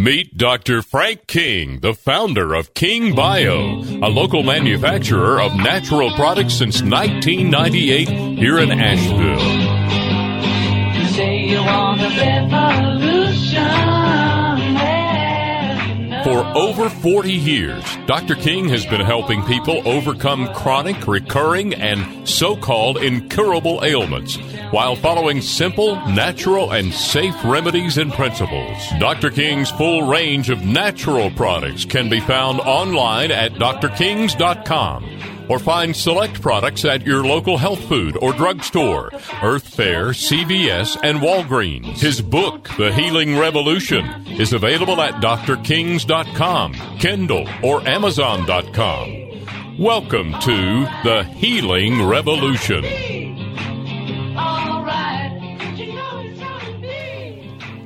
Meet Dr. Frank King, the founder of King Bio, a local manufacturer of natural products since 1998 here in Asheville. For over 40 years, Dr. King has been helping people overcome chronic, recurring, and so called incurable ailments while following simple, natural, and safe remedies and principles. Dr. King's full range of natural products can be found online at drkings.com or find select products at your local health food or drugstore, Earth Fare, CVS, and Walgreens. His book, The Healing Revolution, is available at drkings.com, Kindle, or amazon.com. Welcome to The Healing Revolution.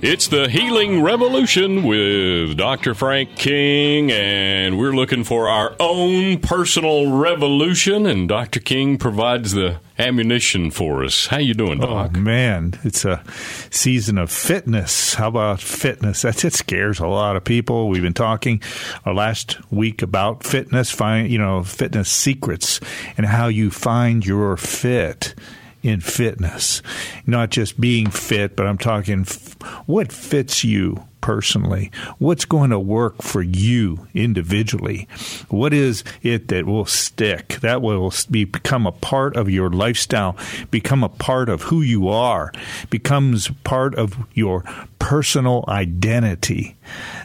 It's the Healing Revolution with Dr. Frank King, and we're looking for our own personal revolution, and Dr. King provides the ammunition for us. How you doing, Doc? Oh man, it's a season of fitness. How about fitness? That's it scares a lot of people. We've been talking our last week about fitness, find you know, fitness secrets and how you find your fit in fitness, not just being fit, but I'm talking f- what fits you personally? What's going to work for you individually? What is it that will stick? That will be, become a part of your lifestyle, become a part of who you are, becomes part of your personal identity.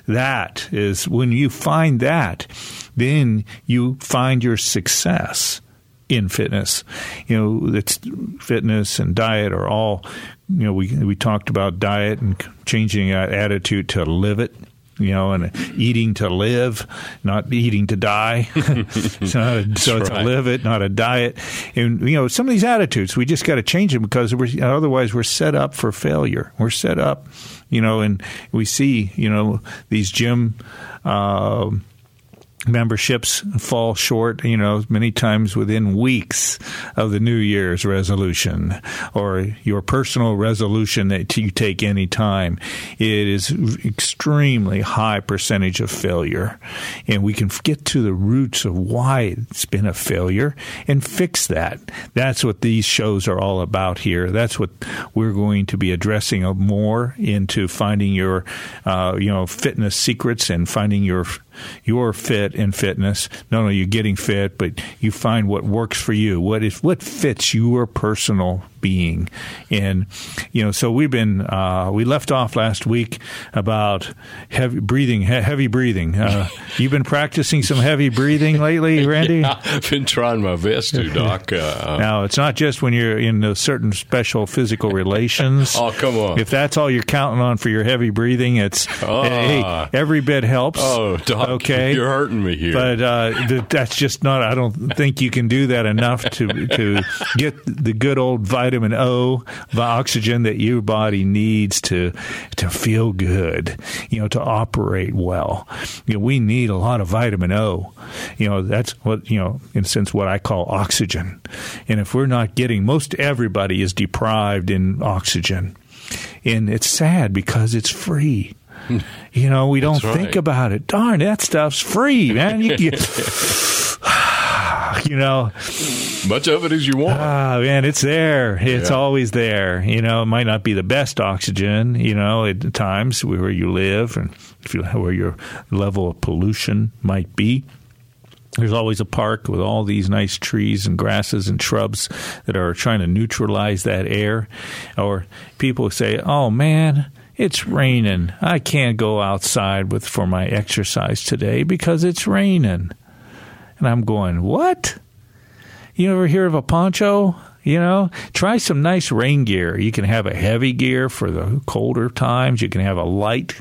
That is when you find that, then you find your success in fitness. You know, it's fitness and diet are all. You know, we we talked about diet and changing our attitude to live it. You know, and eating to live, not eating to die. so, so it's a live it, not a diet. And you know, some of these attitudes we just got to change them because we're, otherwise we're set up for failure. We're set up, you know, and we see you know these gym. Uh, memberships fall short, you know, many times within weeks of the New Year's resolution or your personal resolution that you take any time. It is extremely high percentage of failure. And we can get to the roots of why it's been a failure and fix that. That's what these shows are all about here. That's what we're going to be addressing more into finding your, uh, you know, fitness secrets and finding your your fit in fitness. Not only you're getting fit, but you find what works for you. What is what fits your personal being. And, you know, so we've been, uh, we left off last week about heavy breathing, he- heavy breathing. Uh, you've been practicing some heavy breathing lately, Randy? yeah, I've been trying my best to, Doc. Uh, now, it's not just when you're in a certain special physical relations. oh, come on. If that's all you're counting on for your heavy breathing, it's, oh. hey, every bit helps. Oh, Doc, okay. you're hurting me here. But uh, that's just not, I don't think you can do that enough to, to get the good old vitamin vitamin O, the oxygen that your body needs to to feel good, you know, to operate well. You know, we need a lot of vitamin O. You know, that's what you know, in a sense, what I call oxygen. And if we're not getting, most everybody is deprived in oxygen, and it's sad because it's free. Hmm. You know, we don't right. think about it. Darn, that stuff's free, man. You, you, you know, much of it as you want. Ah, man, it's there. It's yeah. always there. You know, it might not be the best oxygen, you know, at times where you live and if you, where your level of pollution might be. There's always a park with all these nice trees and grasses and shrubs that are trying to neutralize that air. Or people say, "Oh man, it's raining. I can't go outside with for my exercise today because it's raining." And I'm going, "What?" You ever hear of a poncho? You know, try some nice rain gear. You can have a heavy gear for the colder times. You can have a light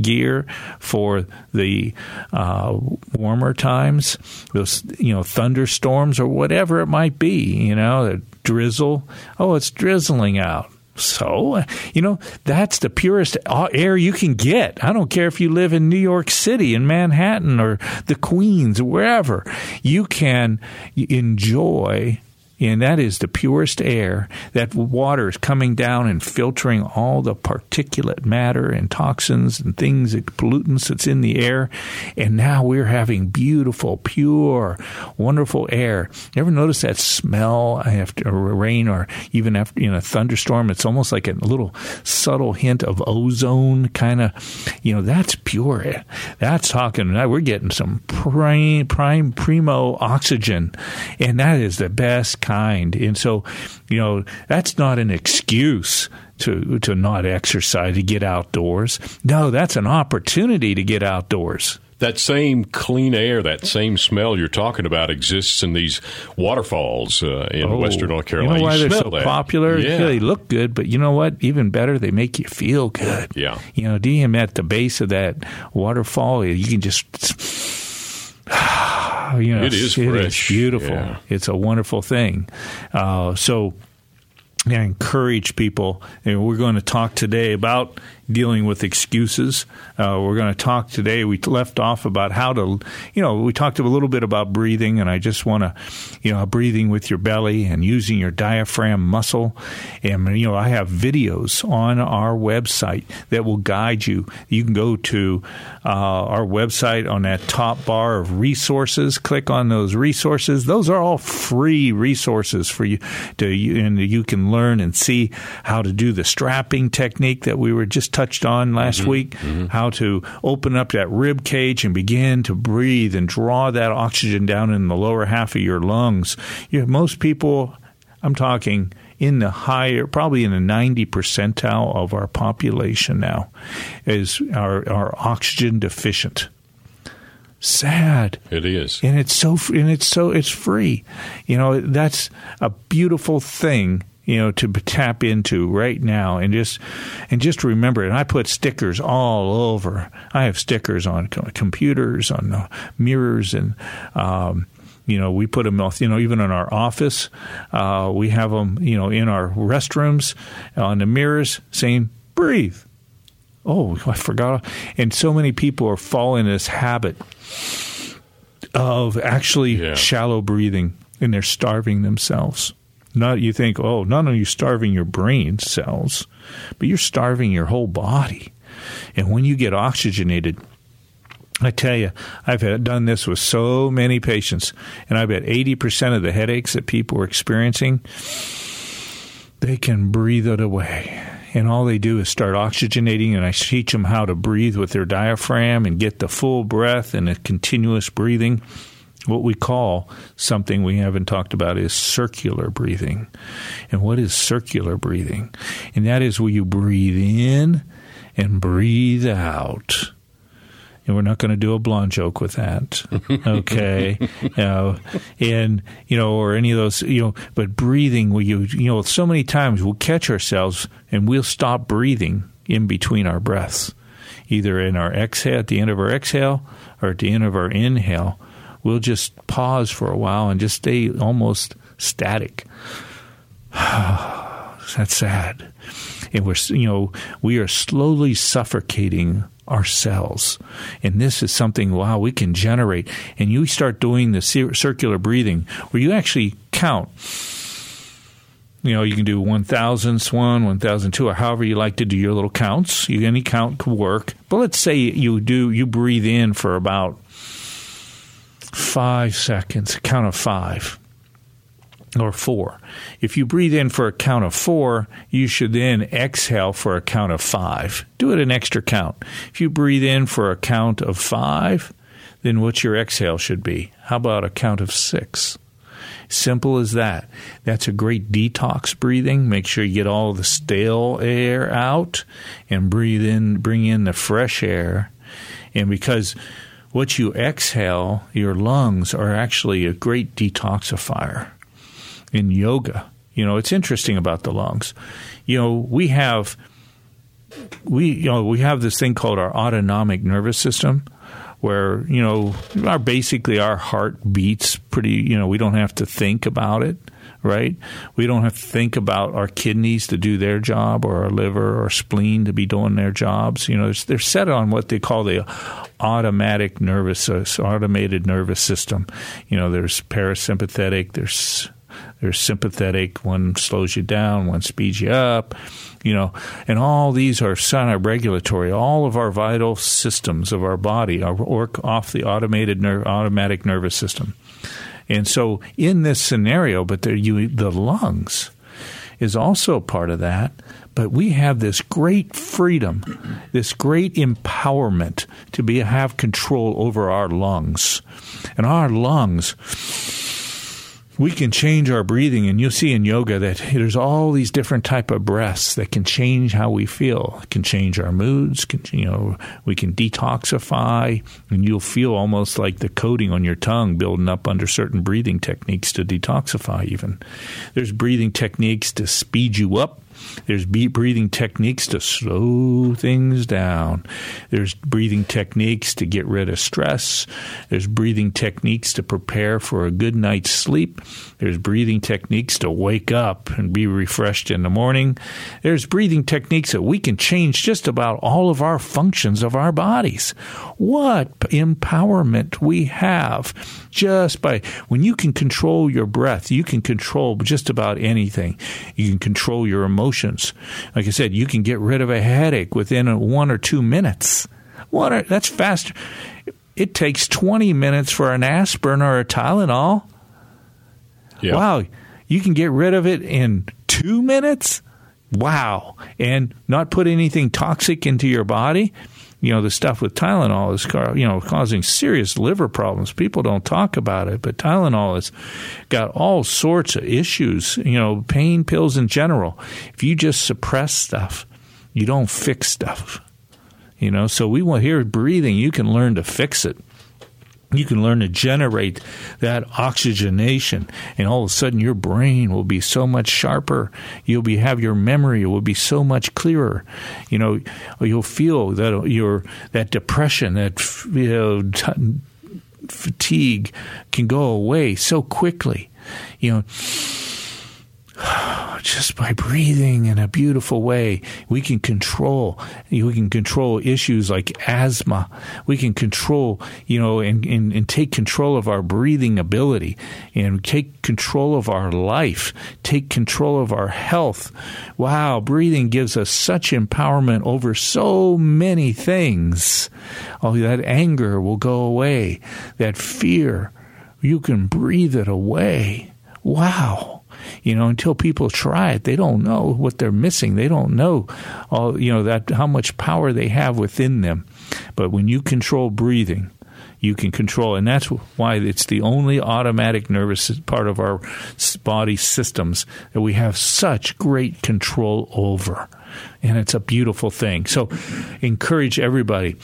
gear for the uh, warmer times. Those, you know, thunderstorms or whatever it might be. You know, the drizzle. Oh, it's drizzling out. So, you know, that's the purest air you can get. I don't care if you live in New York City, in Manhattan, or the Queens, wherever. You can enjoy and that is the purest air. That water is coming down and filtering all the particulate matter and toxins and things, pollutants that's in the air. And now we're having beautiful, pure, wonderful air. You ever notice that smell after rain or even after in a thunderstorm? It's almost like a little subtle hint of ozone, kind of. You know, that's pure. That's talking. Now we're getting some prime, prime, primo oxygen, and that is the best kind. And so, you know, that's not an excuse to to not exercise to get outdoors. No, that's an opportunity to get outdoors that same clean air, that same smell you're talking about exists in these waterfalls uh, in oh, Western North Carolina. You know why you they're so that. popular? Yeah. They look good, but you know what? Even better, they make you feel good. Yeah. You know, being at the base of that waterfall, you can just you know, it is it is beautiful. Yeah. It's a wonderful thing. Uh, so I encourage people, and we're going to talk today about dealing with excuses. Uh, we're going to talk today. We left off about how to, you know, we talked a little bit about breathing, and I just want to, you know, breathing with your belly and using your diaphragm muscle. And, you know, I have videos on our website that will guide you. You can go to uh, our website on that top bar of resources, click on those resources. Those are all free resources for you to, and you can learn and see how to do the strapping technique that we were just touched on last Mm-hmm. week, how to open up that rib cage and begin to breathe and draw that oxygen down in the lower half of your lungs. You know, most people, I'm talking in the higher, probably in the 90 percentile of our population now, is are, are oxygen deficient. Sad It is. and it's so and it's so it's free. You know, that's a beautiful thing. You know, to tap into right now, and just and just remember. And I put stickers all over. I have stickers on computers, on uh, mirrors, and um, you know, we put them. You know, even in our office, uh, we have them. You know, in our restrooms, on the mirrors, saying "breathe." Oh, I forgot. And so many people are falling in this habit of actually Yeah. shallow breathing and they're starving themselves. Not you think, oh, not only are you starving your brain cells, but you're starving your whole body. And when you get oxygenated, I tell you, I've done this with so many patients, and I bet 80% of the headaches that people are experiencing, they can breathe it away. And all they do is start oxygenating, and I teach them how to breathe with their diaphragm and get the full breath and a continuous breathing. What we call something we haven't talked about is circular breathing. And what is circular breathing? And that is where you breathe in and breathe out and we're not going to do a blonde joke with that, okay? uh, and you know, or any of those, you know. But breathing, we you you know, so many times we'll catch ourselves and we'll stop breathing in between our breaths, either in our exhale at the end of our exhale or at the end of our inhale. We'll just pause for a while and just stay almost static. That's sad. And we're, you know, we are slowly suffocating ourselves. And this is something, wow, we can generate. And you start doing the circular breathing where you actually count. You know, you can do 1,000 one, 1,002, or however you like to do your little counts. You, any count could work. But let's say you do, you breathe in for about five seconds, count of five or four. If you breathe in for a count of four, you should then exhale for a count of five. Do it an extra count. If you breathe in for a count of five, then what your exhale should be. How about a count of six? Simple as that. That's a great detox breathing. Make sure you get all the stale air out and breathe in, bring in the fresh air. And because what you exhale, your lungs are actually a great detoxifier in yoga. You know, it's interesting about the lungs. You know, we have we you know we have this thing called our autonomic nervous system where you know our basically our heart beats pretty you know we don't have to think about it right we don't have to think about our kidneys to do their job or our liver or spleen to be doing their jobs you know they're set on what they call the automatic nervous automated nervous system you know there's parasympathetic there's there's sympathetic, one slows you down, one speeds you up, you know, and all these are regulatory. All of our vital systems of our body are work off the automated ner- automatic nervous system. And so in this scenario, but the, you, the lungs is also part of that. But we have this great freedom, this great empowerment to be have control over our lungs. And our lungs we can change our breathing and you'll see in yoga that there's all these different type of breaths that can change how we feel. Can change our moods can, you know we can detoxify and you'll feel almost like the coating on your tongue building up under certain breathing techniques to detoxify even. There's breathing techniques to speed you up there's breathing techniques to slow things down. There's breathing techniques to get rid of stress. There's breathing techniques to prepare for a good night's sleep. There's breathing techniques to wake up and be refreshed in the morning. There's breathing techniques that we can change just about all of our functions of our bodies. What empowerment we have just by when you can control your breath, you can control just about anything. You can control your emotions. Like I said, you can get rid of a headache within one or two minutes. What are, that's faster. It takes 20 minutes for an aspirin or a Tylenol. Yeah. Wow, you can get rid of it in two minutes? Wow. And not put anything toxic into your body? You know, the stuff with Tylenol is, you know, causing serious liver problems. People don't talk about it, but Tylenol has got all sorts of issues, you know, pain pills in general. If you just suppress stuff, you don't fix stuff. You know, so we want here breathing, you can learn to fix it you can learn to generate that oxygenation and all of a sudden your brain will be so much sharper. You'll be have your memory will be so much clearer. You know you'll feel that uh, your that depression that you know t- fatigue can go away so quickly. You know just by breathing in a beautiful way, we can control. We can control issues like asthma. We can control, you know, and, and, and take control of our breathing ability and take control of our life, take control of our health. Wow, breathing gives us such empowerment over so many things. Oh, that anger will go away. That fear, you can breathe it away. Wow you know, until people try it, they don't know what they're missing. They don't know all, you know, that how much power they have within them. But when you control breathing, you can control, and that's why it's the only automatic nervous part of our body systems that we have such great control over. And it's a beautiful thing. So, encourage everybody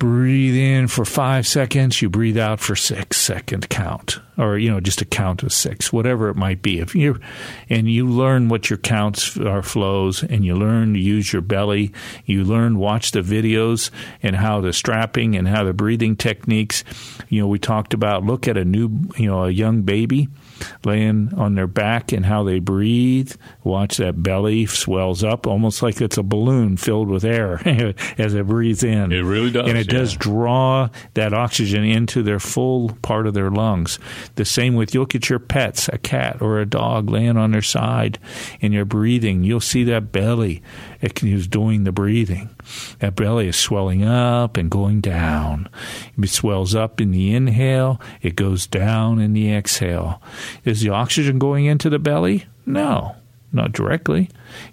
breathe in for five seconds, you breathe out for six second count, or you know, just a count of six, whatever it might be. If you and you learn what your counts are flows, and you learn to use your belly, you learn watch the videos and how the strapping and how the breathing techniques. You know, we talked about look at a new, you know, a young baby laying on their back and how they breathe. Watch that belly swells up almost like it's a balloon filled with air as it breathes in. It really does. And it yeah. does draw that oxygen into their full part of their lungs. The same with you look at your pets, a cat or a dog laying on their side and you're breathing. You'll see that belly. It is doing the breathing. That belly is swelling up and going down. It swells up in the inhale, it goes down in the exhale. Is the oxygen going into the belly? No, not directly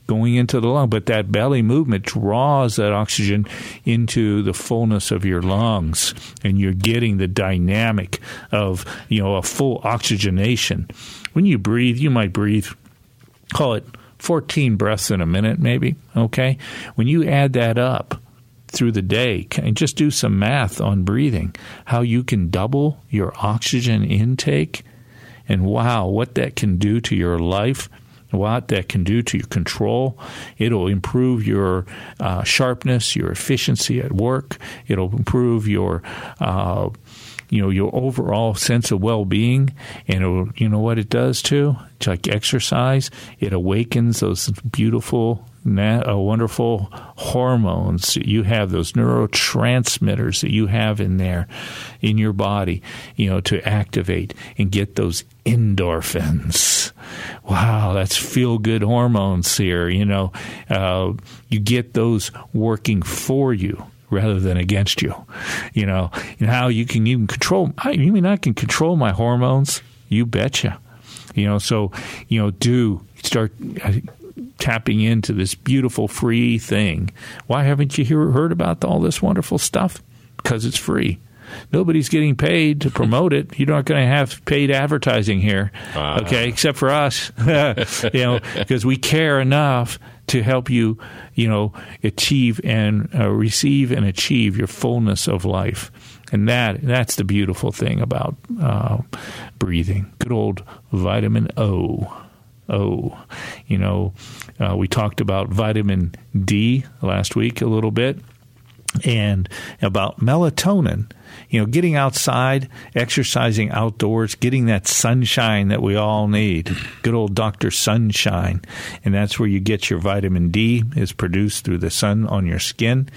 going into the lung, but that belly movement draws that oxygen into the fullness of your lungs, and you're getting the dynamic of you know a full oxygenation. When you breathe, you might breathe, call it 14 breaths in a minute, maybe. Okay, when you add that up through the day and just do some math on breathing, how you can double your oxygen intake and wow, what that can do to your life, what that can do to your control. It'll improve your uh, sharpness, your efficiency at work. It'll improve your uh, you know your overall sense of well-being and you know what it does too it's like exercise it awakens those beautiful na- wonderful hormones you have, those neurotransmitters that you have in there in your body, you know, to activate and get those endorphins. Wow, that's feel good hormones here. You know, uh, you get those working for you rather than against you. You know, and how you can even control. You mean I can control my hormones? You betcha. You know, so you know, do start tapping into this beautiful free thing. Why haven't you hear, heard about all this wonderful stuff? Because it's free. Nobody's getting paid to promote it. You're not going to have paid advertising here, uh, okay? Except for us, you know, because we care enough to help you, you know, achieve and uh, receive and achieve your fullness of life. And that that's the beautiful thing about uh, breathing. Good old vitamin O. O. You know, uh, we talked about vitamin D last week a little bit and about melatonin you know, getting outside, exercising outdoors, getting that sunshine that we all need. Good old Dr. Sunshine. And that's where you get your vitamin D is produced through the sun on your skin.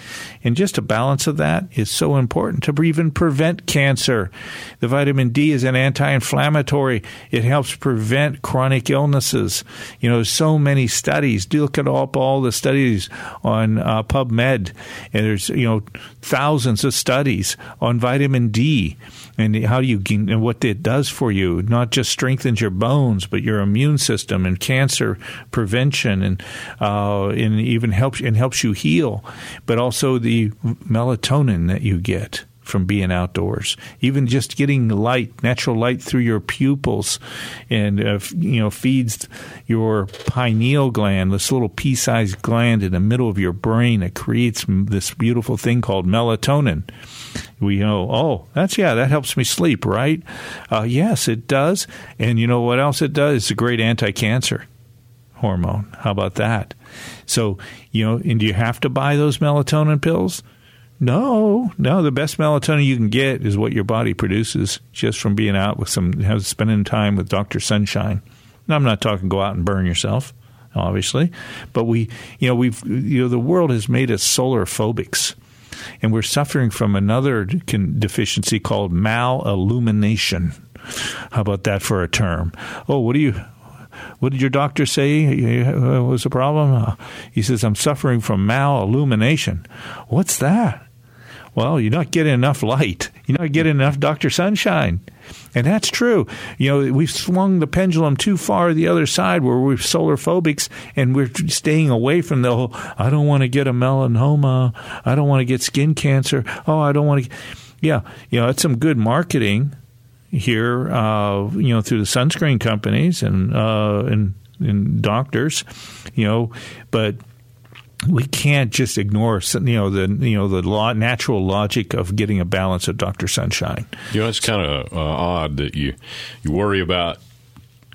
And just a balance of that is so important to even prevent cancer. The vitamin D is an anti-inflammatory. It helps prevent chronic illnesses. You know, so many studies. Do look at all, all the studies on uh, PubMed. And there's, you know, thousands of studies on vitamin D and how you and what it does for you. Not just strengthens your bones, but your immune system and cancer prevention, and uh, and even helps and helps you heal. But also the melatonin that you get from being outdoors. Even just getting light, natural light through your pupils, and uh, you know feeds your pineal gland, this little pea-sized gland in the middle of your brain that creates this beautiful thing called melatonin. We know, oh, that's yeah, that helps me sleep, right? Uh, yes, it does. And you know what else it does? It's a great anti-cancer hormone. How about that? So, you know, and do you have to buy those melatonin pills? No, no. The best melatonin you can get is what your body produces just from being out with some, spending time with Doctor Sunshine. Now, I'm not talking go out and burn yourself, obviously, but we, you know, we've, you know, the world has made us solar phobics, and we're suffering from another deficiency called malillumination. How about that for a term? Oh, what do you? What did your doctor say uh, was the problem? Uh, he says, I'm suffering from malillumination. What's that? Well, you're not getting enough light. You're not getting enough Dr. Sunshine. And that's true. You know, we've swung the pendulum too far the other side where we're solar phobics and we're staying away from the whole, I don't want to get a melanoma. I don't want to get skin cancer. Oh, I don't want to. Yeah, you know, it's some good marketing here, uh, you know, through the sunscreen companies and, uh, and, and doctors, you know, but we can't just ignore you know the you know the law, natural logic of getting a balance of Dr. Sunshine. You know, it's kind of uh, odd that you you worry about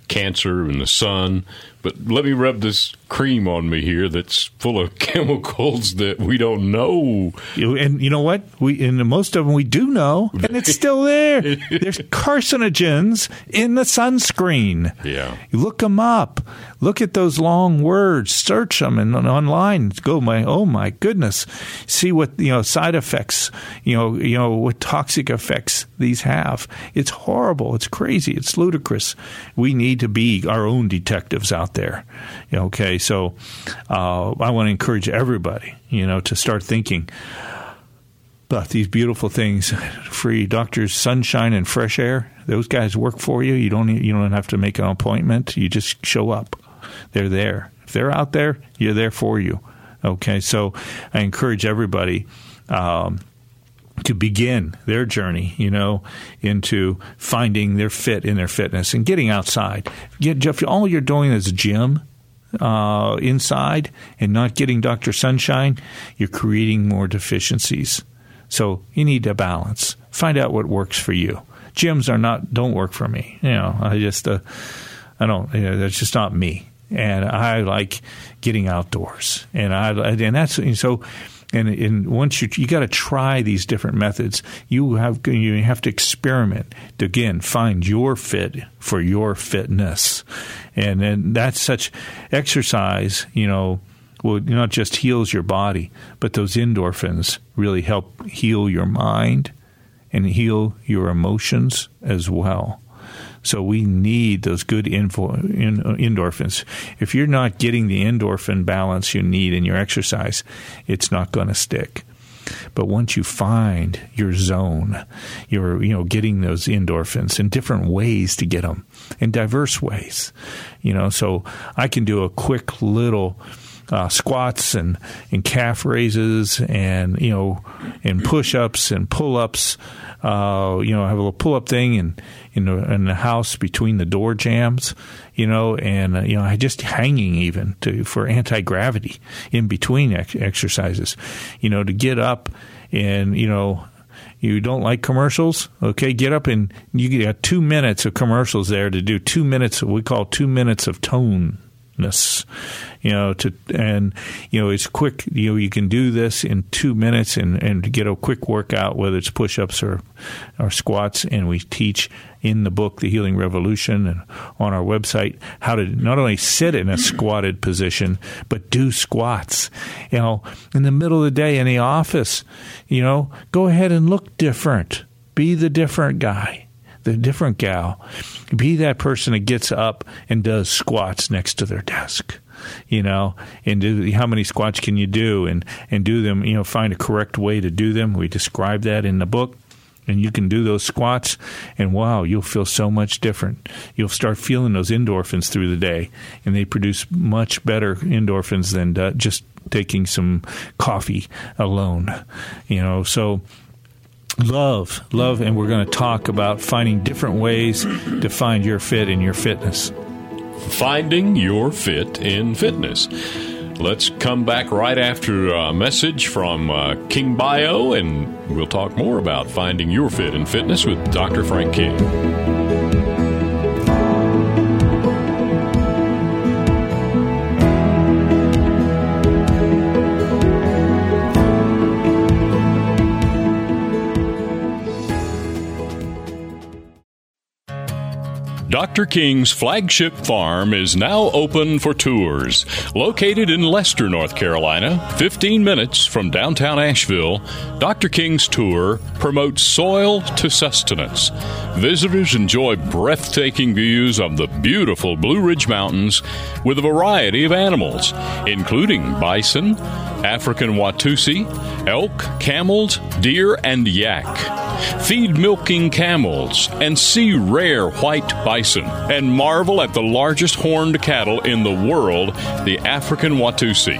cancer and the sun, but let me rub this cream on me here that's full of chemicals that we don't know. And you know what? We and most of them we do know, and it's still there. There's carcinogens in the sunscreen. Yeah, you look them up. Look at those long words. Search them and online. Go my oh my goodness. See what you know side effects. You know you know what toxic effects these have. It's horrible. It's crazy. It's ludicrous. We need to be our own detectives out there. Okay, so uh, I want to encourage everybody, you know, to start thinking about these beautiful things. Free doctors, sunshine and fresh air. Those guys work for you. You don't you don't have to make an appointment. You just show up. They're there. If they're out there, you're there for you. Okay, so I encourage everybody. Um, to begin their journey, you know, into finding their fit in their fitness and getting outside. Jeff, all you're doing is gym uh, inside and not getting Dr. Sunshine, you're creating more deficiencies. So you need to balance. Find out what works for you. Gyms are not don't work for me. You know, I just uh, I don't. You know, that's just not me. And I like getting outdoors, and I and that's so and, and once you you got to try these different methods, you have you have to experiment to again find your fit for your fitness, and then that's such exercise. You know, well, not just heals your body, but those endorphins really help heal your mind and heal your emotions as well. So we need those good info, in, endorphins. If you're not getting the endorphin balance you need in your exercise, it's not going to stick. But once you find your zone, you're you know getting those endorphins in different ways to get them in diverse ways. You know, so I can do a quick little uh, squats and, and calf raises and you know and push ups and pull ups. Uh, you know, I have a little pull up thing and in the, in the house between the door jambs. you know, and uh, you know, I just hanging even to for anti gravity in between ex- exercises, you know, to get up and you know you don't like commercials, okay, get up and you get two minutes of commercials there to do two minutes, we call two minutes of tone you know to and you know it's quick you know you can do this in two minutes and and get a quick workout whether it's push-ups or or squats. And we teach in the book the healing revolution and on our website how to not only sit in a squatted position but do squats. You know in the middle of the day in the office you know go ahead and look different. Be the different guy the different gal. Be that person that gets up and does squats next to their desk. You know, and do how many squats can you do, and and do them. You know, find a correct way to do them. We describe that in the book and you can do those squats and wow you'll feel so much different you'll start feeling those endorphins through the day and they produce much better endorphins than uh, just taking some coffee alone you know so love, love, and we're going to talk about finding different ways to find your fit in your fitness. Finding your fit in fitness. Let's come back right after a message from uh, King Bio, and we'll talk more about finding your fit in fitness with Dr. Frank King. Dr. King's flagship farm is now open for tours. Located in Lester, North Carolina, 15 minutes from downtown Asheville, Dr. King's tour promotes soil to sustenance. Visitors enjoy breathtaking views of the beautiful Blue Ridge Mountains with a variety of animals, including bison, African Watusi, elk, camels, deer, and yak feed milking camels, and see rare white bison, and marvel at the largest horned cattle in the world, the African Watusi.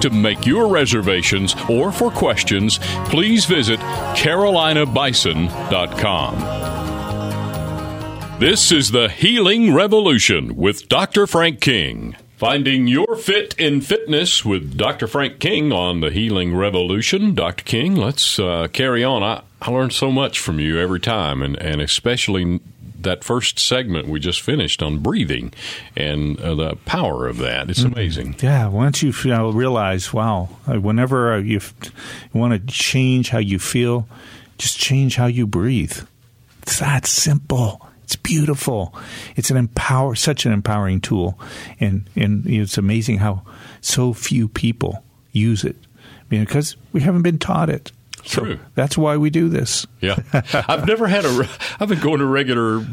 To make your reservations or for questions, please visit carolinabison.com. This is the Healing Revolution with Dr. Frank King. Finding your fit in fitness with Dr. Frank King on the Healing Revolution. Dr. King, let's uh, carry on. I, I learn so much from you every time, and, and especially that first segment we just finished on breathing and uh, the power of that. It's mm-hmm. amazing. Yeah, once you realize, wow, uh, whenever uh, you, you want to change how you feel, just change how you breathe. It's that simple. It's beautiful. It's an empower, such an empowering tool, and and it's amazing how so few people use it because we haven't been taught it. So True. that's why we do this. Yeah, I've never had a. I've been going to regular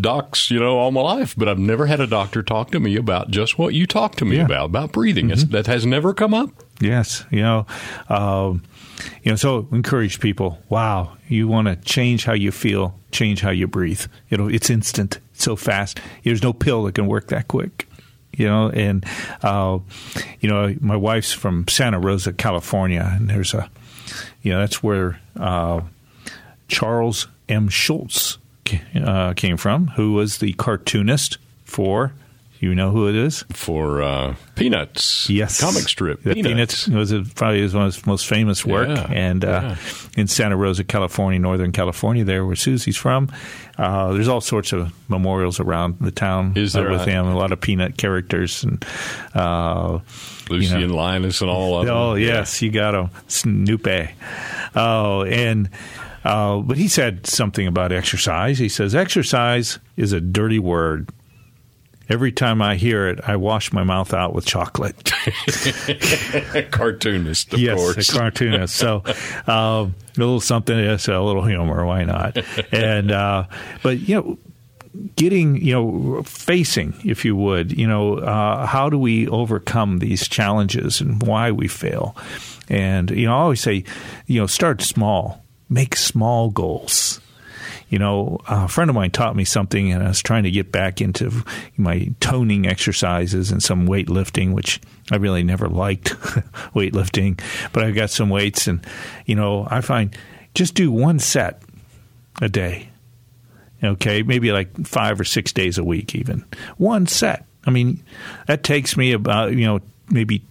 docs, you know, all my life, but I've never had a doctor talk to me about just what you talked to me yeah. about about breathing. Mm-hmm. That has never come up. Yes, you know, um, you know. So encourage people. Wow, you want to change how you feel change how you breathe. You know, it's instant, it's so fast. There's no pill that can work that quick. You know, and uh, you know, my wife's from Santa Rosa, California, and there's a, you know, that's where uh, Charles M. Schulz uh, came from, who was the cartoonist for you know who it is? For uh, Peanuts. Yes. Comic strip. Peanuts. Peanuts was probably one of his most famous work. Yeah, and uh, yeah. in Santa Rosa, California, Northern California, there where Susie's from, uh, there's all sorts of memorials around the town is there with him. A lot of Peanut characters and. Uh, Lucy you know, and Linus and all of them. Oh, yes, you got them. Snoopy. Oh, and. Uh, but he said something about exercise. He says, exercise is a dirty word every time I hear it, I wash my mouth out with chocolate. cartoonist, of yes, course. cartoonist. So um, a little something, yes, a little humor. Why not? And uh, but you know. Getting, you know, facing, if you would, you know, uh, how do we overcome these challenges and why we fail? And, you know, I always say, you know, start small, make small goals you know, a friend of mine taught me something, and I was trying to get back into my toning exercises and some weightlifting, which I really never liked weightlifting, but I got some weights, and you know, I find just do one set a day. Okay, maybe like five or six days a week, even one set. I mean, that takes me about you know maybe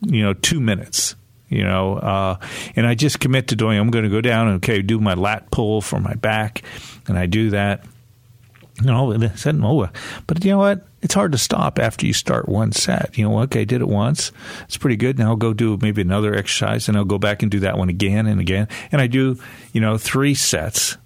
you know two minutes you know, uh, and I just commit to doing. I'm going to go down and okay, do my lat pull for my back, and I do that. You know, said, oh, but you know what? It's hard to stop after you start one set. You know, okay, I did it once. It's pretty good. Now I'll go do maybe another exercise, and I'll go back and do that one again and again. And I do, you know, three sets,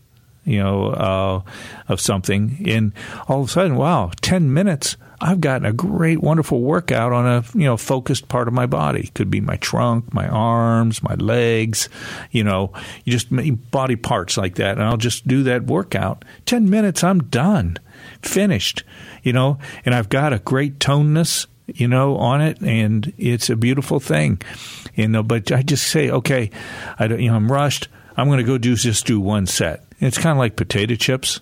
you know, uh, of something, and all of a sudden, wow, ten minutes I've gotten a great, wonderful workout on a you know focused part of my body. Could be my trunk, my arms, my legs. You know, you just body parts like that, and I'll just do that workout. Ten minutes, I'm done, finished. You know, and I've got a great toneness. You know, on it, and it's a beautiful thing. You know, but I just say, okay, I don't, you know, I'm rushed. I'm going to go do just do one set. It's kind of like potato chips,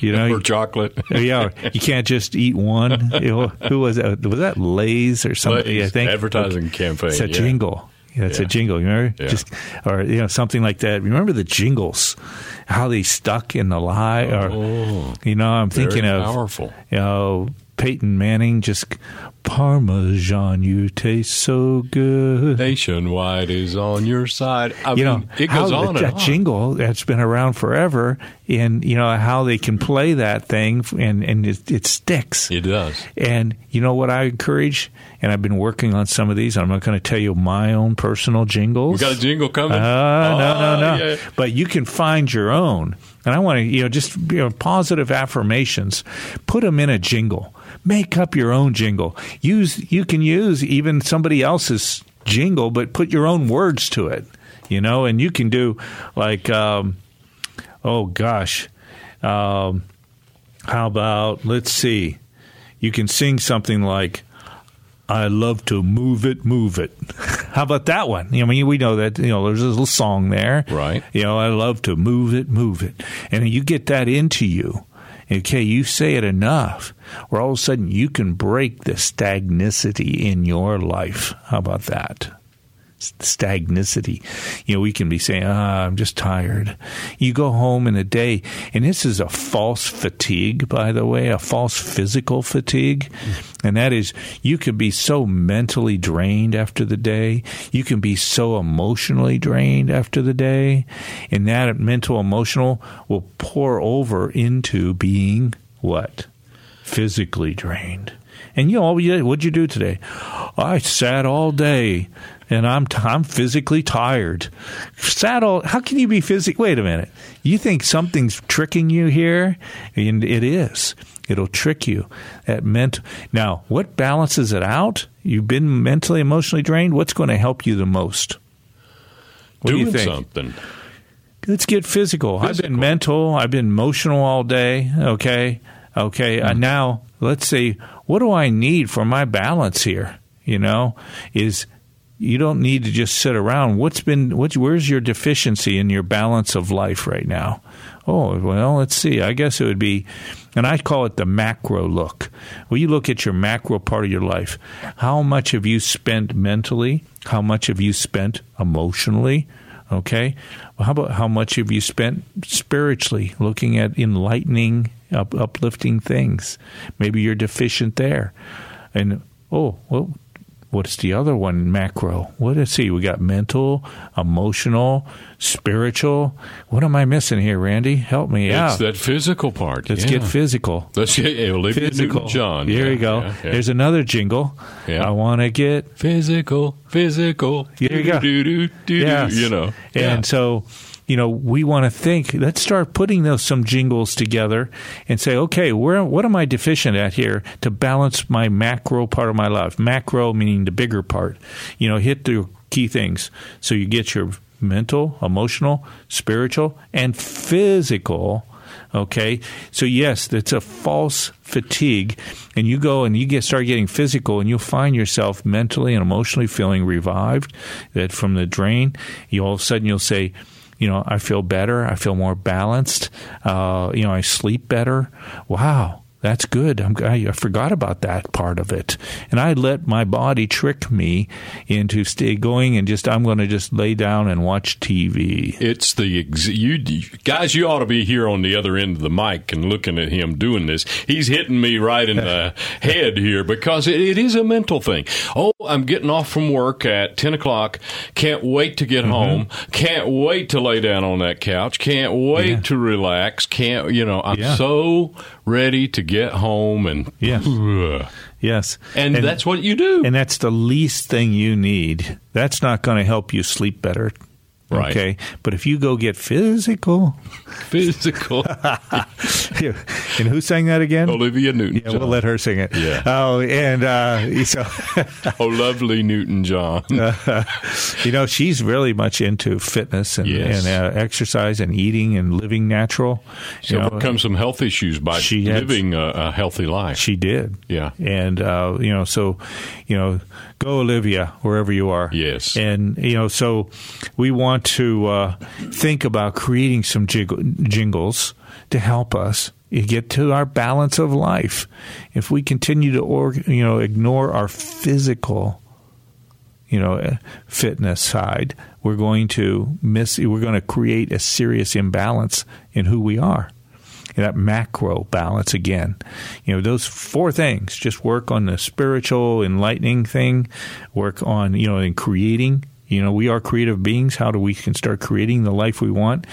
you know, or chocolate. Uh, yeah, you can't just eat one. Who was that? Was that Lay's or something? Lay's I think advertising campaign. It's a yeah. jingle. Yeah, it's Yeah. a jingle. You remember? Yeah. Just or you know something like that. Remember the jingles? How they stuck in the lie? Or Oh, you know, I'm thinking of powerful. you know Peyton Manning. Just Parmesan, you taste so good. Nationwide is on your side. I you mean, know, it how goes on that and on. jingle that's been around forever, and you know how they can play that thing, and and it, it sticks. It does. And you know what I encourage, and I've been working on some of these. I'm not going to tell you my own personal jingles. We got a jingle coming. Uh, no, no, no. Yeah. But you can find your own. And I want to, you know, just you know, positive affirmations. Put them in a jingle. Make up your own jingle. Use you can use even somebody else's jingle, but put your own words to it. You know, and you can do like, um, oh gosh, um, how about let's see, you can sing something like. I love to move it, move it. How about that one? I mean, we know that, you know, there's a little song there. Right. You know, I love to move it, move it. And you get that into you. Okay, you say it enough, where all of a sudden you can break the stagnicity in your life. How about that? Stagnicity. You know, we can be saying, ah, I'm just tired. You go home in a day, and this is a false fatigue, by the way, a false physical fatigue. And that is, you can be so mentally drained after the day. You can be so emotionally drained after the day. And that mental, emotional will pour over into being what? Physically drained. And you know, what'd you do today? I sat all day and I'm, t- I'm physically tired. Sat all, how can you be physically, wait a minute. You think something's tricking you here? And it is. It'll trick you. That meant, now, what balances it out? You've been mentally, emotionally drained. What's going to help you the most? What Doing do you think? something. Let's get physical. I've been mental. I've been emotional all day. Okay. Okay. Hmm. Uh, now, let's see, what do I need for my balance here? You know, is you don't need to just sit around. What's been, what's, where's your deficiency in your balance of life right now? Oh, well, let's see. I guess it would be, and I call it the macro look. Well, you look at your macro part of your life. How much have you spent mentally? How much have you spent emotionally? Okay. Well, how about how much have you spent spiritually looking at enlightening, up, uplifting things? Maybe you're deficient there. And, oh, well, what's the other one? Macro. What is see? We got mental, emotional, spiritual. What am I missing here, Randy? Help me It's out. that physical part. Let's yeah. get physical. Let's get yeah, Olivia Physical. Newton-John. Here Yeah, we go. yeah. There's another jingle. Yeah. I want to get physical, physical. Here you go. Do-do-do-do-do, Yes. You know. And so, you know, we want to think, let's start putting those some jingles together and say, okay, where what am I deficient at here to balance my macro part of my life? Macro meaning the bigger part. You know, hit the key things. So you get your mental, emotional, spiritual, and physical Okay, so yes, it's a false fatigue, and you go and you get start getting physical, and you'll find yourself mentally and emotionally feeling revived. That from the drain, you all of a sudden you'll say, you know, I feel better, I feel more balanced, uh, you know, I sleep better. Wow, that's good. I'm, I, forgot about that part of it, and I let my body trick me into stay going and just I'm going to just lay down and watch TV. It's the ex- you guys. You ought to be here on the other end of the mic and looking at him doing this. He's hitting me right in the head here because it, it is a mental thing. Oh, I'm getting off from work at ten o'clock. Can't wait to get mm-hmm. home. Can't wait to lay down on that couch. Can't wait yeah. to relax. Can't you know? I'm yeah. so ready to get home and yes, yes, and, and that's what you do, and that's the least thing you need. That's not going to help you sleep better. Right. Okay. But if you go get physical, physical. and who sang that again? Olivia Newton. Yeah, we'll let her sing it. Yeah. Oh, and uh, so. oh, lovely Newton John. Uh, you know, she's really much into fitness and, yes. and uh, exercise and eating and living natural. She overcome some health issues by living had, a, a, healthy life. She did. Yeah. And, uh, you know, so, you know, go Olivia wherever you are. Yes. And, you know, so we want to uh, think about creating some jingles to help us get to our balance of life. If we continue to, or, you know, ignore our physical, you know, uh, fitness side, we're going to miss. We're going to create a serious imbalance in who we are that macro balance again. You know, those four things just work on the spiritual enlightening thing, work on, you know, in creating. You know, we are creative beings. How do we can start creating the life we want?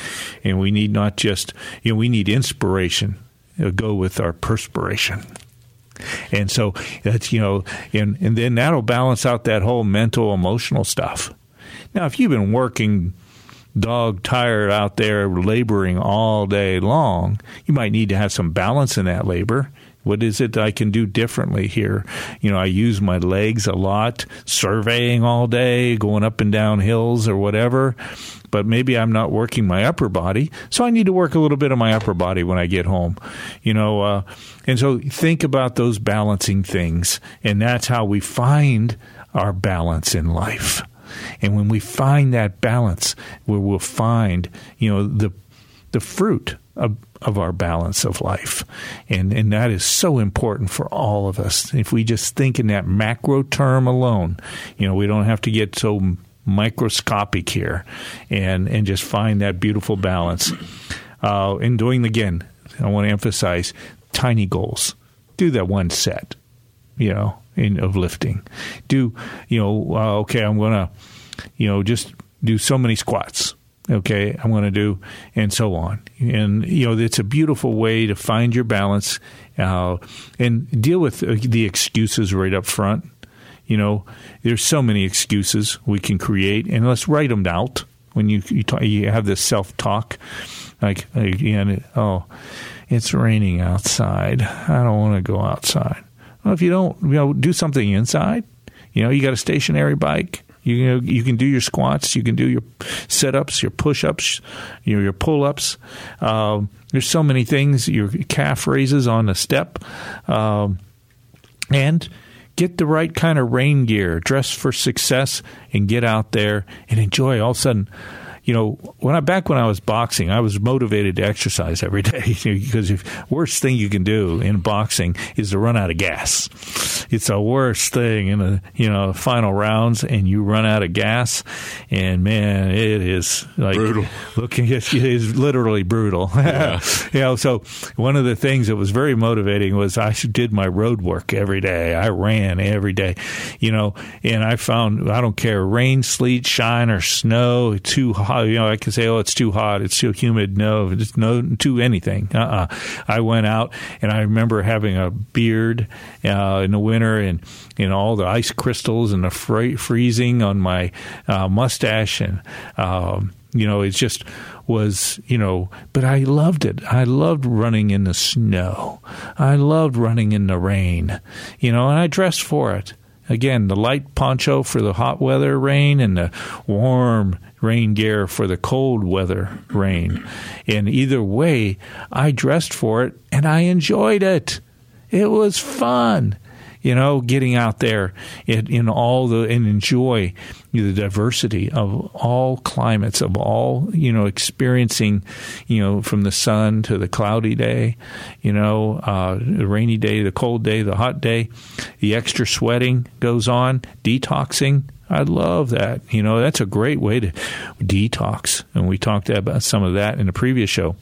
And we need not just, you know, we need inspiration. It'll go with our perspiration. And so that's, you know, and, and then that'll balance out that whole mental, emotional stuff. Now, if you've been working dog tired out there laboring all day long, you might need to have some balance in that labor. What is it I can do differently here? You know, I use my legs a lot, surveying all day, going up and down hills or whatever, but maybe I'm not working my upper body. So I need to work a little bit of my upper body when I get home, you know, uh, and so think about those balancing things. And that's how we find our balance in life. And when we find that balance, where we'll find, you know, the the fruit of, of our balance of life. And and that is so important for all of us. If we just think in that macro term alone, you know, we don't have to get so microscopic here and and just find that beautiful balance. Uh, and doing again, I want to emphasize tiny goals. Do that one set, you know, in, of lifting. Do you know? Uh, okay, I'm to, you know, just do so many squats. Okay, I'm going to do, and so on. And you know, it's a beautiful way to find your balance uh, and deal with uh, the excuses right up front. You know, there's so many excuses we can create, and let's write them out when you you, talk, you have this self talk. Like, again, oh, it's raining outside. I don't want to go outside. Well, if you don't, you know, do something inside. You know, you got a stationary bike. You know, you can do your squats, you can do your sit ups, your push ups, your, your pull ups. Um, there's so many things. Your calf raises on a step, um, and get the right kind of rain gear. Dress for success, and get out there and enjoy. All of a sudden, you know, when I back when I was boxing, I was motivated to exercise every day because the worst thing you can do in boxing is to run out of gas. It's the worst thing in the you know final rounds, and you run out of gas, and man, it is like brutal. Looking, it is literally brutal. Yeah. you know, so one of the things that was very motivating was I did my road work every day. I ran every day, you know, and I found I don't care rain, sleet, shine, or snow, too hot you know, I can say, oh, it's too hot, it's too humid. No, it's no to anything. Uh-uh. I went out and I remember having a beard uh, in the winter and know all the ice crystals and the freezing on my uh, mustache and um, you know it's just was, you know, but I loved it. I loved running in the snow. I loved running in the rain, you know, and I dressed for it. Again, the light poncho for the hot weather rain and the warm rain gear for the cold weather rain. And either way, I dressed for it and I enjoyed it. It was fun you know, getting out there in, in all the and enjoy the diversity of all climates, of all you know, experiencing, you know, from the sun to the cloudy day, you know, uh, the rainy day, the cold day, the hot day, the extra sweating goes on, detoxing. I love that. You know, that's a great way to detox. And we talked about some of that in the previous show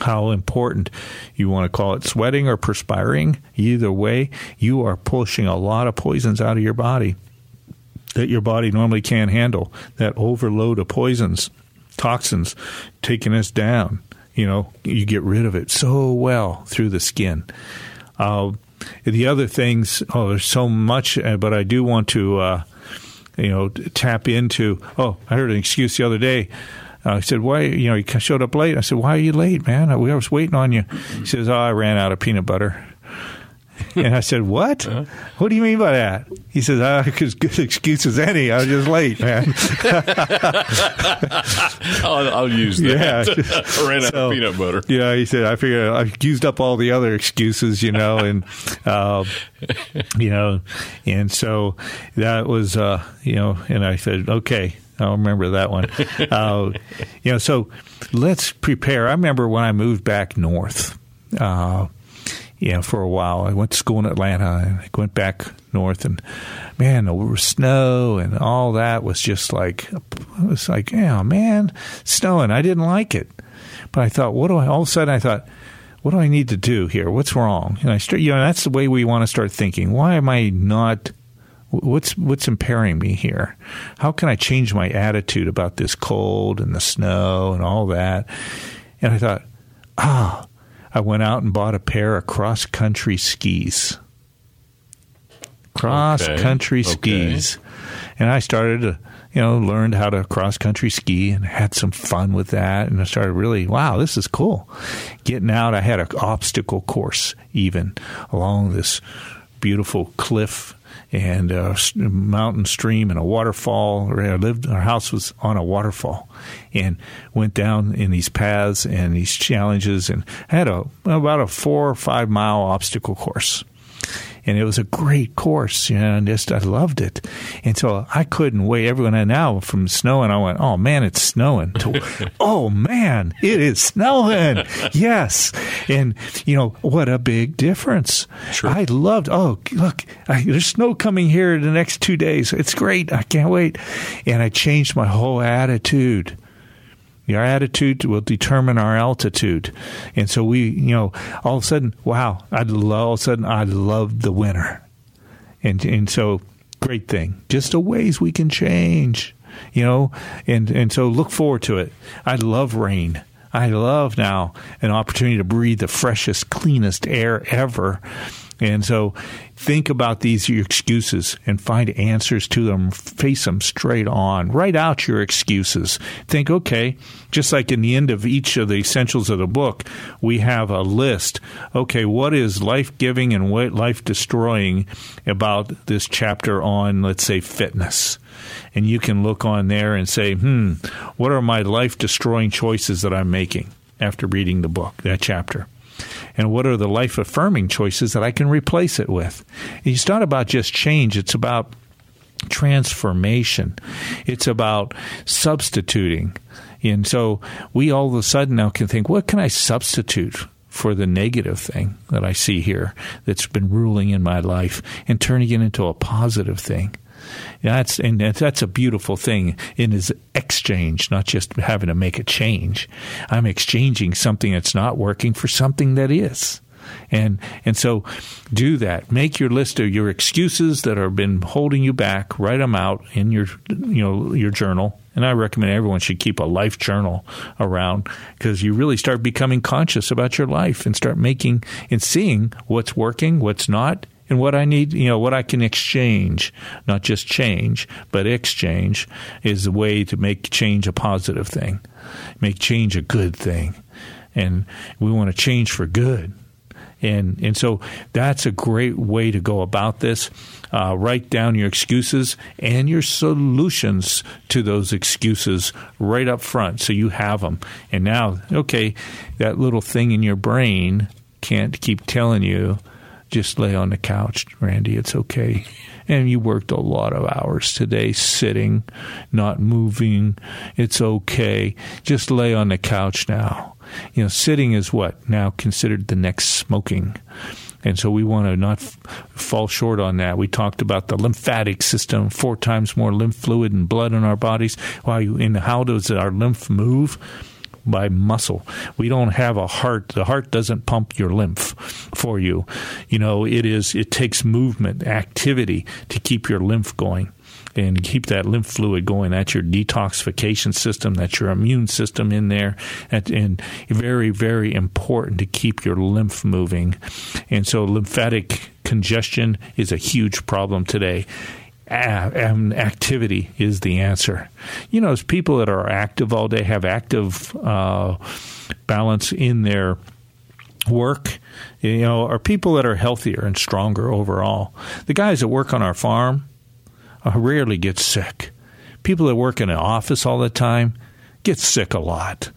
how important you want to call it sweating or perspiring. Either way, you are pushing a lot of poisons out of your body that your body normally can't handle. That overload of poisons, toxins, taking us down. You know, you get rid of it so well through the skin. Uh, the other things, oh, there's so much, uh, but I do want to, uh, you know, tap into. Oh, I heard an excuse the other day. Uh, he said, "Why? You know, you showed up late." I said, "Why are you late, man? I was waiting on you." He says, "Oh, I ran out of peanut butter." and I said, "What? Uh-huh. What do you mean by that?" He says, "Ah, as good excuse as any. I was just late, man." I'll, I'll, use that. Yeah, I ran out so, of peanut butter. Yeah, he said, "I figured I used up all the other excuses, you know, and uh, you know, and so that was, uh, you know, and I said, okay." I'll remember that one. uh, you know, so let's prepare. I remember when I moved back north. Uh, you know, for a while. I went to school in Atlanta and I went back north and man, the snow and all that was just like, it was like, yeah, man, snowing. I didn't like it. But I thought, what do I, all of a sudden I thought, what do I need to do here? What's wrong? And I start, you know, that's the way we want to start thinking. Why am I not what's what's impairing me here? How can I change my attitude about this cold and the snow and all that? And I thought, ah, I went out and bought a pair of cross country skis. Cross country okay. skis. Okay. And I started to, you know, learned how to cross country ski and had some fun with that. And I started really, wow, this is cool. Getting out, I had an obstacle course even along this beautiful cliff and a mountain stream and a waterfall. I lived, our house was on a waterfall and went down in these paths and these challenges and had a, about a four or five mile obstacle course and it was a great course, you know, and just I loved it. And so I couldn't wait. Everyone I now from snowing, I went, oh man, it's snowing. To, oh man, it is snowing. yes, and you know what a big difference. Sure. I loved. Oh look, I, there's snow coming here in the next two days. It's great. I can't wait. And I changed my whole attitude. Our attitude will determine our altitude. And so we, you know, all of a sudden, wow, I love, all of a sudden, I love the winter. And, and so, great thing. Just the ways we can change, you know, and, and so look forward to it. I love rain. I love now an opportunity to breathe the freshest, cleanest air ever. And so think about these excuses and find answers to them. Face them straight on. Write out your excuses. Think, okay, just like in the end of each of the essentials of the book, we have a list. Okay, what is life giving and what life destroying about this chapter on, let's say, fitness? And you can look on there and say, hmm, what are my life destroying choices that I'm making after reading the book, that chapter? And what are the life affirming choices that I can replace it with. It's not about just change, it's about transformation, it's about substituting. And so we all of a sudden now can think, what can I substitute? For the negative thing that I see here that's been ruling in my life and turning it into a positive thing. That's and that's a beautiful thing in his exchange, not just having to make a change. I'm exchanging something that's not working for something that is. And and so do that. Make your list of your excuses that have been holding you back. Write them out in your you know your journal. And I recommend everyone should keep a life journal around because you really start becoming conscious about your life and start making and seeing what's working, what's not, and what I need, you know, what I can exchange, not just change, but exchange is the way to make change a positive thing, make change a good thing. And we want to change for good. And, and so that's a great way to go about this. Uh, write down your excuses and your solutions to those excuses right up front so you have them. And now, okay, that little thing in your brain can't keep telling you, just lay on the couch, Randy, it's okay. And you worked a lot of hours today sitting, not moving. It's okay. Just lay on the couch now. You know, sitting is what now considered the next smoking. And so we want to not f- fall short on that. We talked about the lymphatic system, four times more lymph fluid and blood in our bodies. Why? And how does our lymph move? By muscle. We don't have a heart. The heart doesn't pump your lymph for you. You know, it is it takes movement, activity to keep your lymph going and keep that lymph fluid going. That's your detoxification system. That's your immune system in there. And, and very, very important to keep your lymph moving. And so lymphatic congestion is a huge problem today. And activity is the answer. You know, as people that are active all day have active uh, balance in their work, you know, are people that are healthier and stronger overall. The guys that work on our farm, uh, rarely get sick. People that work in an office all the time get sick a lot.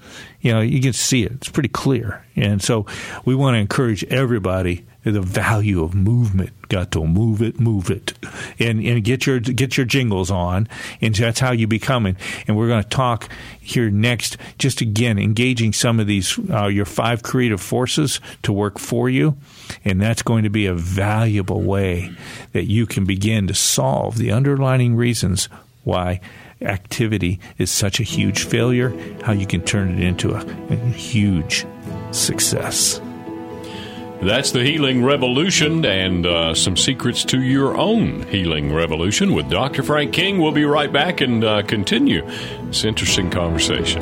You know, you can see it. It's pretty clear. And so we want to encourage everybody the value of movement. Got to move it, move it, and and get your get your jingles on, and that's how you become it. And we're going to talk here next, just again engaging some of these uh, your five creative forces to work for you, and that's going to be a valuable way that you can begin to solve the underlying reasons why activity is such a huge failure. How you can turn it into a, a huge success. That's the Healing Revolution and uh, some secrets to your own healing revolution with Dr. Frank King. We'll be right back and uh, continue this interesting conversation.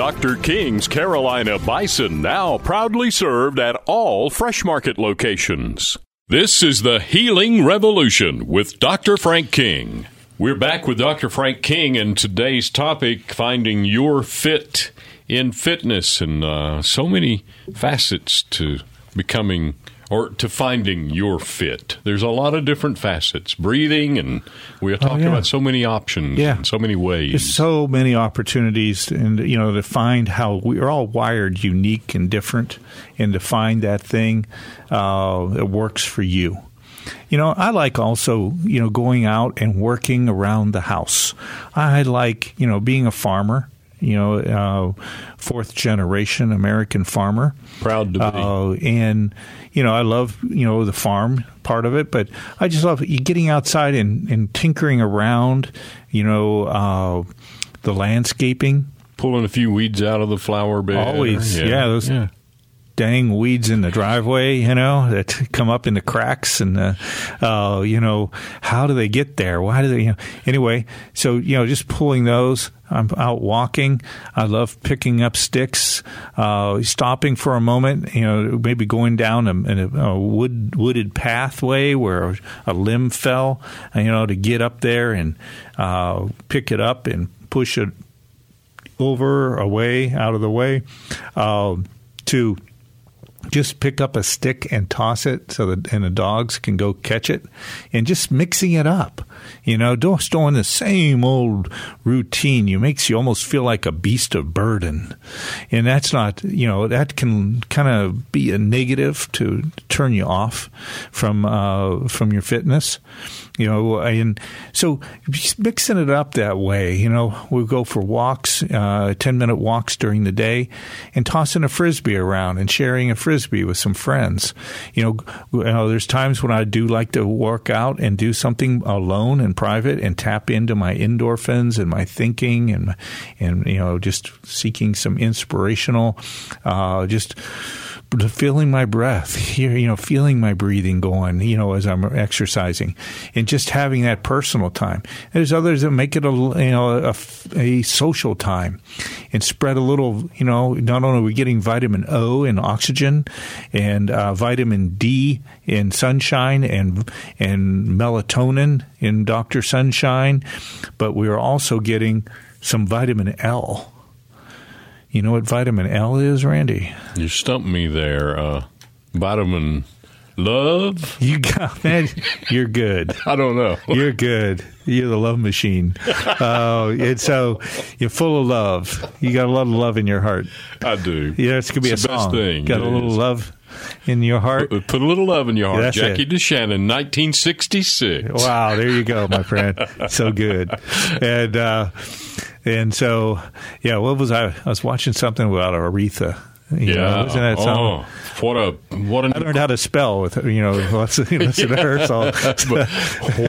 Dr. King's Carolina Bison now proudly served at all Fresh Market locations. This is the Healing Revolution with Dr. Frank King. We're back with Dr. Frank King, and today's topic finding your fit in fitness, and uh, so many facets to becoming or to finding your fit. There's a lot of different facets. Breathing, and we are talking oh, yeah. about so many options, yeah, so many ways, There's so many opportunities, and you know to find how we are all wired unique and different, and to find that thing uh, that works for you. You know, I like also, you know, going out and working around the house. I like, you know, being a farmer you know, uh, fourth generation American farmer. Proud to be. Uh, and, you know, I love, you know, the farm part of it, but I just love getting outside and, and tinkering around, you know, uh, the landscaping. Pulling a few weeds out of the flower bed. Always. Yeah, yeah those. Yeah dang weeds in the driveway, you know, that come up in the cracks, and uh, uh, you know, how do they get there? Why do they? You know, anyway, so you know, just pulling those. I'm out walking. I love picking up sticks, uh, stopping for a moment. You know, maybe going down a, a, wood wooded pathway where a limb fell. You know, to get up there and uh, pick it up and push it over, away, out of the way. Uh, to just pick up a stick and toss it so that and the dogs can go catch it. And just mixing it up you know don't doing the same old routine. You makes you almost feel like a beast of burden. And that's not you know that can kind of be a negative to turn you off from uh, from your fitness you know, and so mixing it up that way, you know, we'll go for walks, uh, 10 minute walks during the day and tossing a frisbee around and sharing a frisbee with some friends. You know, you know, there's times when I do like to work out and do something alone and private and tap into my endorphins and my thinking and, and, you know, just seeking some inspirational, uh, just, feeling my breath, here, you know, feeling my breathing going, you know, as I'm exercising, and just having that personal time. There's others that make it a you know a, a social time, and spread a little. You know, not only are we getting vitamin O and oxygen, and uh, vitamin D in sunshine, and and melatonin in Doctor Sunshine, but we are also getting some vitamin L you know what vitamin L is, Randy? You stumped me there. Uh, vitamin love. You got that. You're good. I don't know. You're good. You're the love machine. Oh, uh, and so you're full of love. You got a lot of love in your heart. I do. Yeah, it's gonna be it's a song. thing. Got it a little is. love in your heart. Put, put, a little love in your heart. Yeah, Jackie it. DeShannon, 1966. Wow, there you go, my friend. so good. And uh, and so, yeah, what was I? I was watching something about Aretha. You yeah, know, wasn't that something? Oh, what a what a I learned how to spell with you know listen, listen to her. So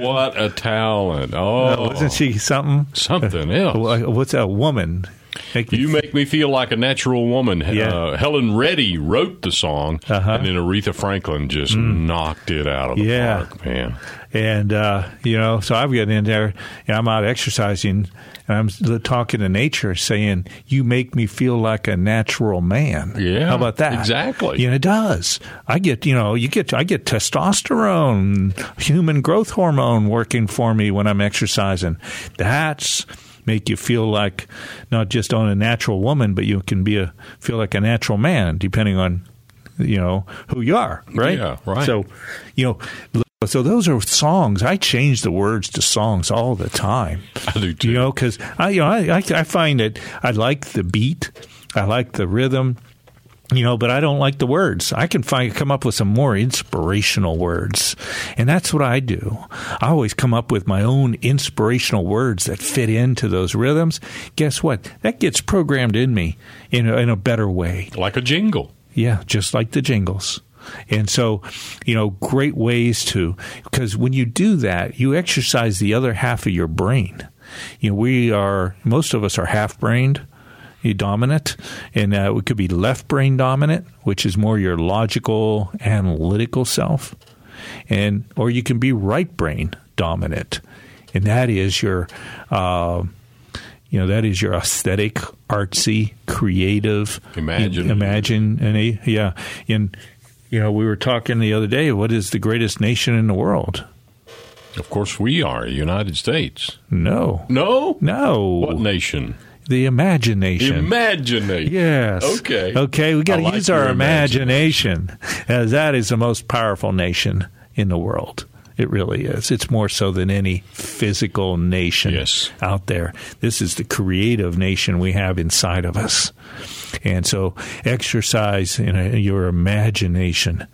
what a talent! Oh, wasn't she something? Something else. What's a woman? Make you make me feel like a natural woman. Yeah. Uh, Helen Reddy wrote the song, Uh-huh. and then Aretha Franklin just knocked it out of the Yeah. park, man. And uh, you know, so I'm getting in there, and I'm out exercising, and I'm talking to nature, saying, "You make me feel like a natural man." Yeah, how about that? exactly. You know, it does. I get, you know, you get, I get testosterone, human growth hormone working for me when I'm exercising. That's make you feel like not just on a natural woman, but you can be a feel like a natural man, depending on you know who you are, right? Yeah, right. So, you know, so those are songs. I change the words to songs all the time. I do too. You know, because I, you know, I, I, I find that I like the beat, I like the rhythm, you know, but I don't like the words. I can find come up with some more inspirational words, and that's what I do. I always come up with my own inspirational words that fit into those rhythms. Guess what? That gets programmed in me in a, in a better way. like a jingle. Yeah, just like the jingles. And so, you know, great ways to, because when you do that, you exercise the other half of your brain. You know, we are, most of us are half brained, dominant, and uh, it could be left brain dominant, which is more your logical, analytical self. And, or you can be right brain dominant, and that is your, uh, you know that is your aesthetic, artsy, creative, Imagine. imagine, and yeah, and you know we were talking the other day. What is the greatest nation in the world? Of course, we are United States. No, No, no. What nation? The imagination. Imagination. Yes. Okay. Okay. We got to like use our your imagination, as that is the most powerful nation in the world. It really is. It's more so than any physical nation Yes. out there. This is the creative nation we have inside of us. And so exercise in your imagination.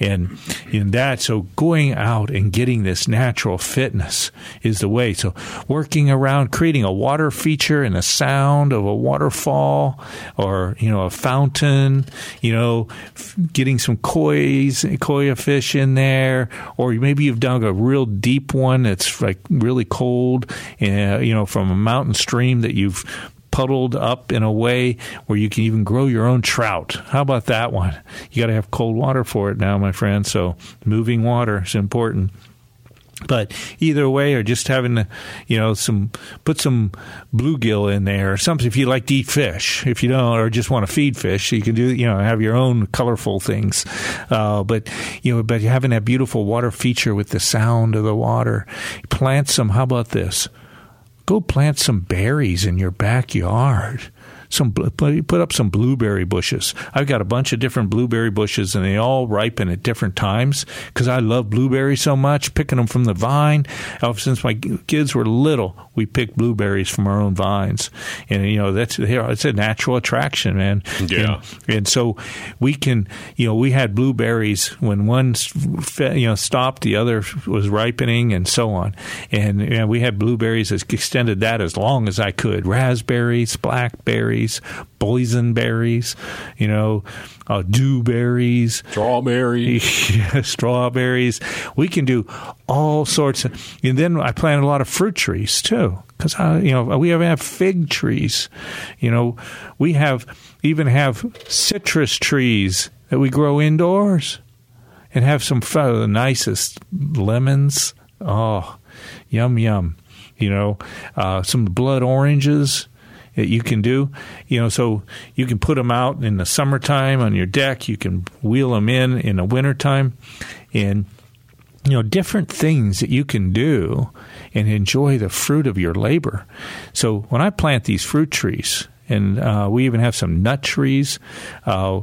And in that, so going out and getting this natural fitness is the way. So working around creating a water feature and a sound of a waterfall or, you know, a fountain, you know, getting some koi's, koi fish in there, or maybe you've dug a real deep one that's like really cold, uh, you know, from a mountain stream that you've puddled up in a way where you can even grow your own trout. How about that one? You got to have cold water for it now, my friend. So moving water is important. But either way, or just having, to, you know, some put some bluegill in there or something. If you like to eat fish, if you don't, or just want to feed fish, you can do, you know, have your own colorful things. Uh, but you know, but having that beautiful water feature with the sound of the water, plant some. How about this? Go plant some berries in your backyard some put up some blueberry bushes. I've got a bunch of different blueberry bushes, and they all ripen at different times because I love blueberries so much. Picking them from the vine. Ever since my kids were little, we picked blueberries from our own vines, and you know that's it's a natural attraction, man. Yeah. And, and so we can, you know, we had blueberries when one, you know, stopped, the other was ripening, and so on. And you know, we had blueberries that extended that as long as I could. Raspberries, blackberries berries, boysenberries, you know, uh, dewberries, strawberries, yeah, strawberries. We can do all sorts of, and then I plant a lot of fruit trees too, because you know we even have fig trees, you know, we have even have citrus trees that we grow indoors, and have some of the nicest lemons. Oh, yum yum. You know, uh, some blood oranges that you can do. You know, so you can put them out in the summertime on your deck. You can wheel them in in the wintertime. And, you know, different things that you can do and enjoy the fruit of your labor. So when I plant these fruit trees, and uh, we even have some nut trees, uh,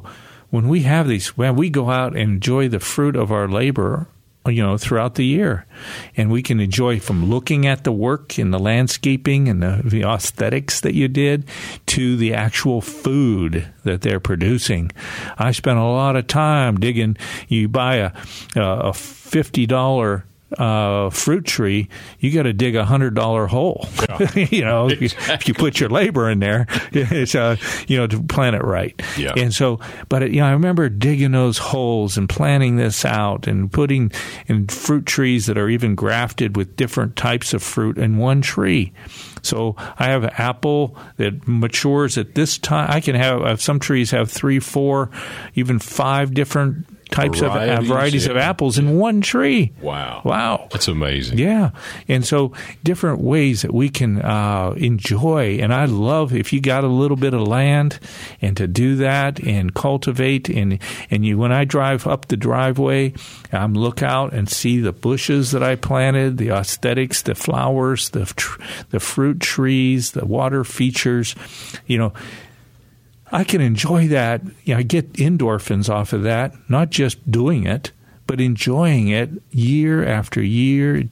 when we have these, when we go out and enjoy the fruit of our labor you know throughout the year. And we can enjoy from looking at the work and the landscaping and the, the aesthetics that you did to the actual food that they're producing. I spent a lot of time digging. You buy a a $50 uh, fruit tree, you got to dig a hundred dollar hole. Yeah. you know, exactly. if you put your labor in there, it's uh, you know to plant it right. Yeah. And so, but you know, I remember digging those holes and planting this out and putting in fruit trees that are even grafted with different types of fruit in one tree. So I have an apple that matures at this time. I can have some trees have three, four, even five different types varieties, of uh, varieties yeah. of apples in one tree. Wow. Wow. That's amazing. Yeah. And so different ways that we can uh, enjoy. And I love if you got a little bit of land and to do that and cultivate. And, and you, when I drive up the driveway, I'm look out and see the bushes that I planted, the aesthetics, the flowers, the, the fruit trees, the water features, you know, I can enjoy that. You know, I get endorphins off of that, not just doing it, but enjoying it year after year,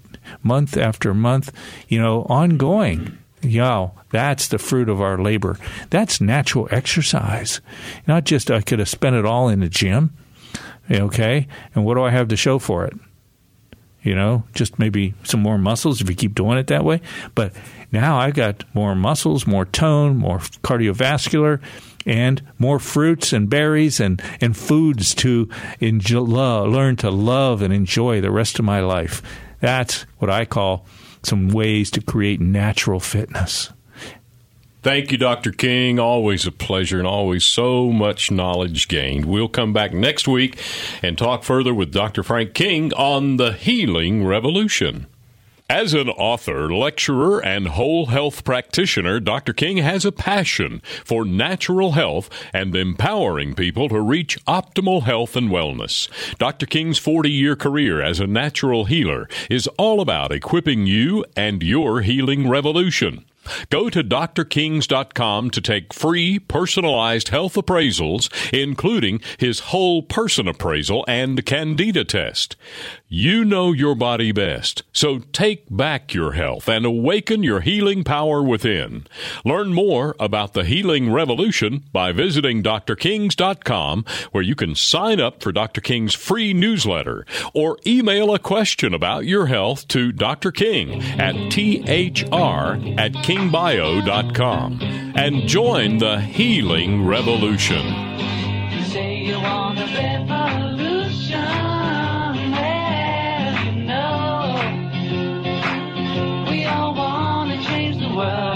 month after month, you know, ongoing. Yeah, that's the fruit of our labor. That's natural exercise. Not just I could have spent it all in the gym. Okay. And what do I have to show for it? You know, just maybe some more muscles if you keep doing it that way. But now I've got more muscles, more tone, more cardiovascular and more fruits and berries and, and foods to enjoy, learn to love and enjoy the rest of my life. That's what I call some ways to create natural fitness. Thank you, Dr. King. Always a pleasure and always so much knowledge gained. We'll come back next week and talk further with Dr. Frank King on the healing revolution. As an author, lecturer, and whole health practitioner, Dr. King has a passion for natural health and empowering people to reach optimal health and wellness. Dr. King's 40 year career as a natural healer is all about equipping you and your healing revolution. Go to drkings.com to take free personalized health appraisals, including his whole person appraisal and candida test. You know your body best, so take back your health and awaken your healing power within. Learn more about the healing revolution by visiting drkings.com, where you can sign up for Dr. King's free newsletter or email a question about your health to Dr. King at thr at HealingBio.com and join the healing revolution. You revolution well, you know, we all want to change the world.